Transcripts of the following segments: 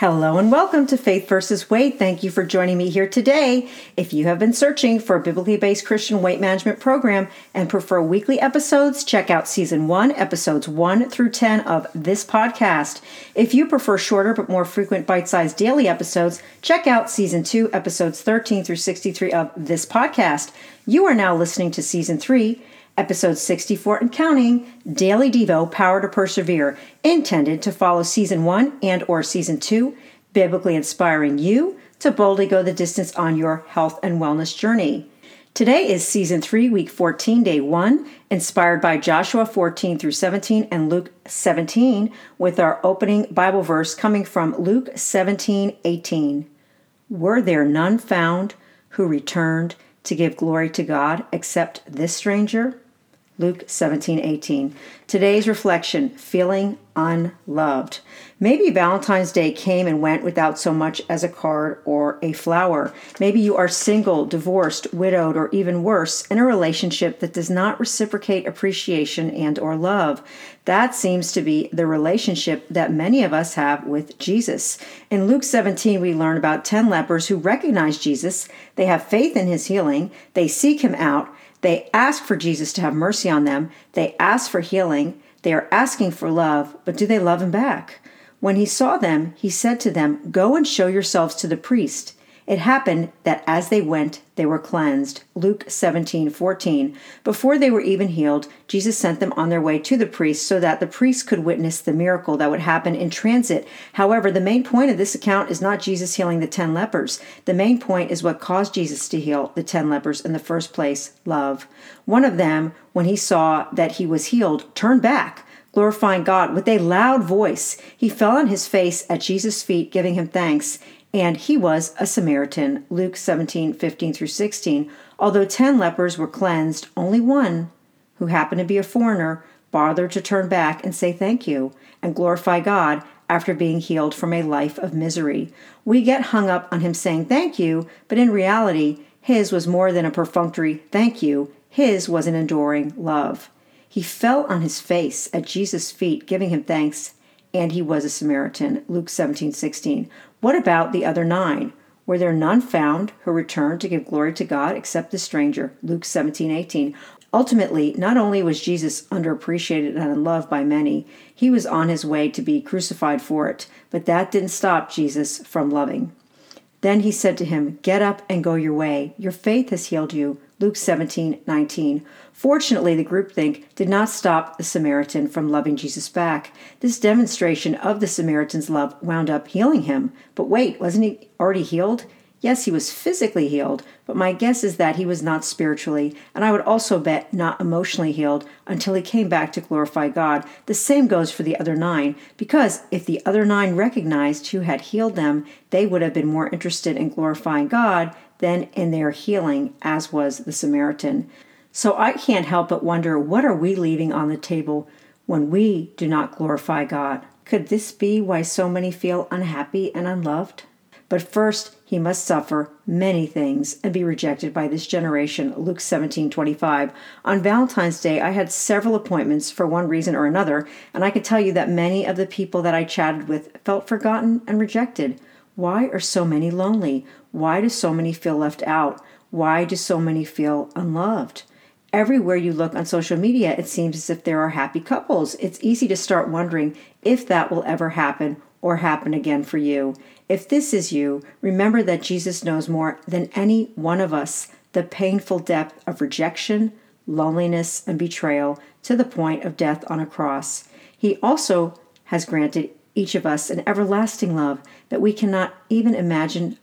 Hello and welcome to Faith versus Weight. Thank you for joining me here today. If you have been searching for a biblically based Christian weight management program and prefer weekly episodes, check out season 1, episodes 1 through 10 of this podcast. If you prefer shorter but more frequent bite-sized daily episodes, check out season 2, episodes 13 through 63 of this podcast. You are now listening to season 3 episode 64 and counting daily devo power to persevere intended to follow season 1 and or season 2 biblically inspiring you to boldly go the distance on your health and wellness journey. Today is season 3 week 14 day 1 inspired by joshua 14 through 17 and luke 17 with our opening bible verse coming from luke 17 18 were there none found who returned to give glory to god except this stranger Luke 17, 18. Today's reflection feeling unloved. Maybe Valentine's Day came and went without so much as a card or a flower. Maybe you are single, divorced, widowed, or even worse, in a relationship that does not reciprocate appreciation and or love. That seems to be the relationship that many of us have with Jesus. In Luke 17, we learn about 10 lepers who recognize Jesus. They have faith in his healing. They seek him out they ask for Jesus to have mercy on them. They ask for healing. They are asking for love, but do they love him back? When he saw them, he said to them, Go and show yourselves to the priest. It happened that as they went, they were cleansed. Luke 17, 14. Before they were even healed, Jesus sent them on their way to the priest so that the priest could witness the miracle that would happen in transit. However, the main point of this account is not Jesus healing the 10 lepers. The main point is what caused Jesus to heal the 10 lepers in the first place love. One of them, when he saw that he was healed, turned back glorifying God with a loud voice. He fell on his face at Jesus' feet, giving him thanks and he was a Samaritan. Luke 17, 15 through 16. Although 10 lepers were cleansed, only one, who happened to be a foreigner, bothered to turn back and say thank you and glorify God after being healed from a life of misery. We get hung up on him saying thank you, but in reality, his was more than a perfunctory thank you, his was an enduring love. He fell on his face at Jesus' feet, giving him thanks, and he was a Samaritan. Luke 17, 16. What about the other nine? Were there none found who returned to give glory to God except the stranger? Luke 17, 18. Ultimately, not only was Jesus underappreciated and unloved by many, he was on his way to be crucified for it, but that didn't stop Jesus from loving. Then he said to him, Get up and go your way. Your faith has healed you. Luke 17, 19. Fortunately, the groupthink did not stop the Samaritan from loving Jesus back. This demonstration of the Samaritan's love wound up healing him. But wait, wasn't he already healed? Yes, he was physically healed, but my guess is that he was not spiritually, and I would also bet not emotionally healed until he came back to glorify God. The same goes for the other nine, because if the other nine recognized who had healed them, they would have been more interested in glorifying God than in their healing, as was the Samaritan. So I can't help but wonder what are we leaving on the table when we do not glorify God? Could this be why so many feel unhappy and unloved? But first, he must suffer many things and be rejected by this generation. Luke 17:25. On Valentine's Day, I had several appointments for one reason or another, and I can tell you that many of the people that I chatted with felt forgotten and rejected. Why are so many lonely? Why do so many feel left out? Why do so many feel unloved? Everywhere you look on social media, it seems as if there are happy couples. It's easy to start wondering if that will ever happen or happen again for you. If this is you, remember that Jesus knows more than any one of us the painful depth of rejection, loneliness, and betrayal to the point of death on a cross. He also has granted each of us an everlasting love that we cannot even imagine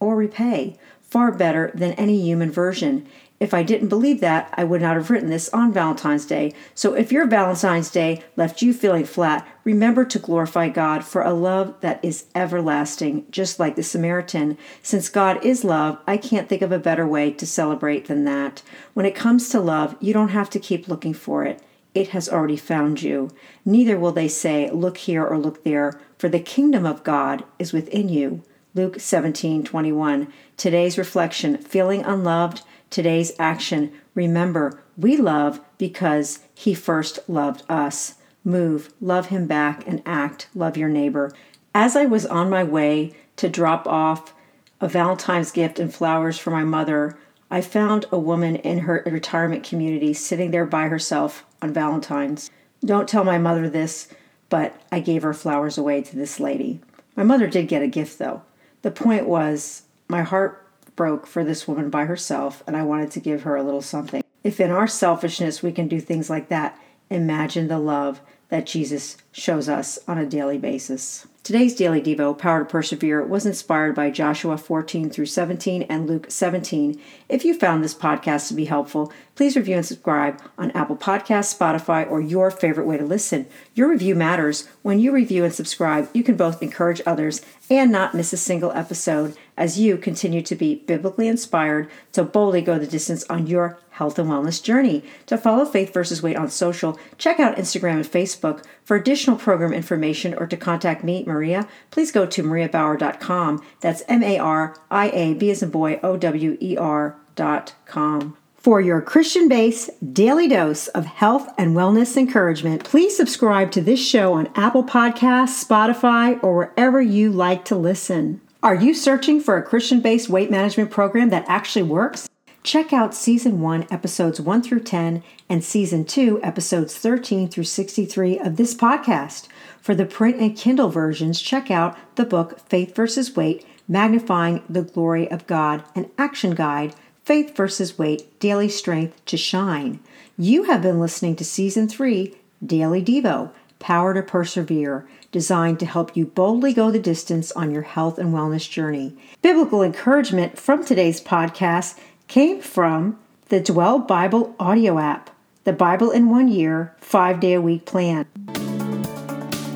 or repay, far better than any human version. If I didn't believe that, I would not have written this on Valentine's Day. So if your Valentine's Day left you feeling flat, remember to glorify God for a love that is everlasting, just like the Samaritan. Since God is love, I can't think of a better way to celebrate than that. When it comes to love, you don't have to keep looking for it. it has already found you. Neither will they say, Look here or look there, for the kingdom of God is within you. Luke 17 21. Today's reflection, feeling unloved. Today's action, remember, we love because he first loved us. Move, love him back, and act, love your neighbor. As I was on my way to drop off a Valentine's gift and flowers for my mother, I found a woman in her retirement community sitting there by herself on Valentine's. Don't tell my mother this, but I gave her flowers away to this lady. My mother did get a gift though. The point was, my heart broke for this woman by herself, and I wanted to give her a little something. If in our selfishness we can do things like that, imagine the love that Jesus shows us on a daily basis. Today's Daily Devo, Power to Persevere, was inspired by Joshua 14 through 17 and Luke 17. If you found this podcast to be helpful, please review and subscribe on Apple Podcasts, Spotify, or your favorite way to listen. Your review matters. When you review and subscribe, you can both encourage others and not miss a single episode as you continue to be biblically inspired to boldly go the distance on your health and wellness journey. To follow Faith versus Weight on social, check out Instagram and Facebook. For additional program information or to contact me, Maria, please go to mariabower.com. That's M A R I A B as in boy O W E R.com. For your Christian based daily dose of health and wellness encouragement, please subscribe to this show on Apple Podcasts, Spotify, or wherever you like to listen. Are you searching for a Christian based weight management program that actually works? Check out Season 1, Episodes 1 through 10, and Season 2, Episodes 13 through 63 of this podcast. For the print and Kindle versions, check out the book Faith versus Weight Magnifying the Glory of God, an action guide, Faith versus Weight Daily Strength to Shine. You have been listening to Season 3, Daily Devo Power to Persevere, designed to help you boldly go the distance on your health and wellness journey. Biblical encouragement from today's podcast came from the Dwell Bible audio app, the Bible in One Year, five day a week plan.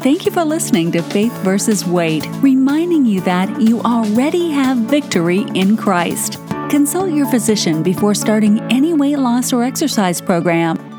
Thank you for listening to Faith versus Weight, reminding you that you already have victory in Christ. Consult your physician before starting any weight loss or exercise program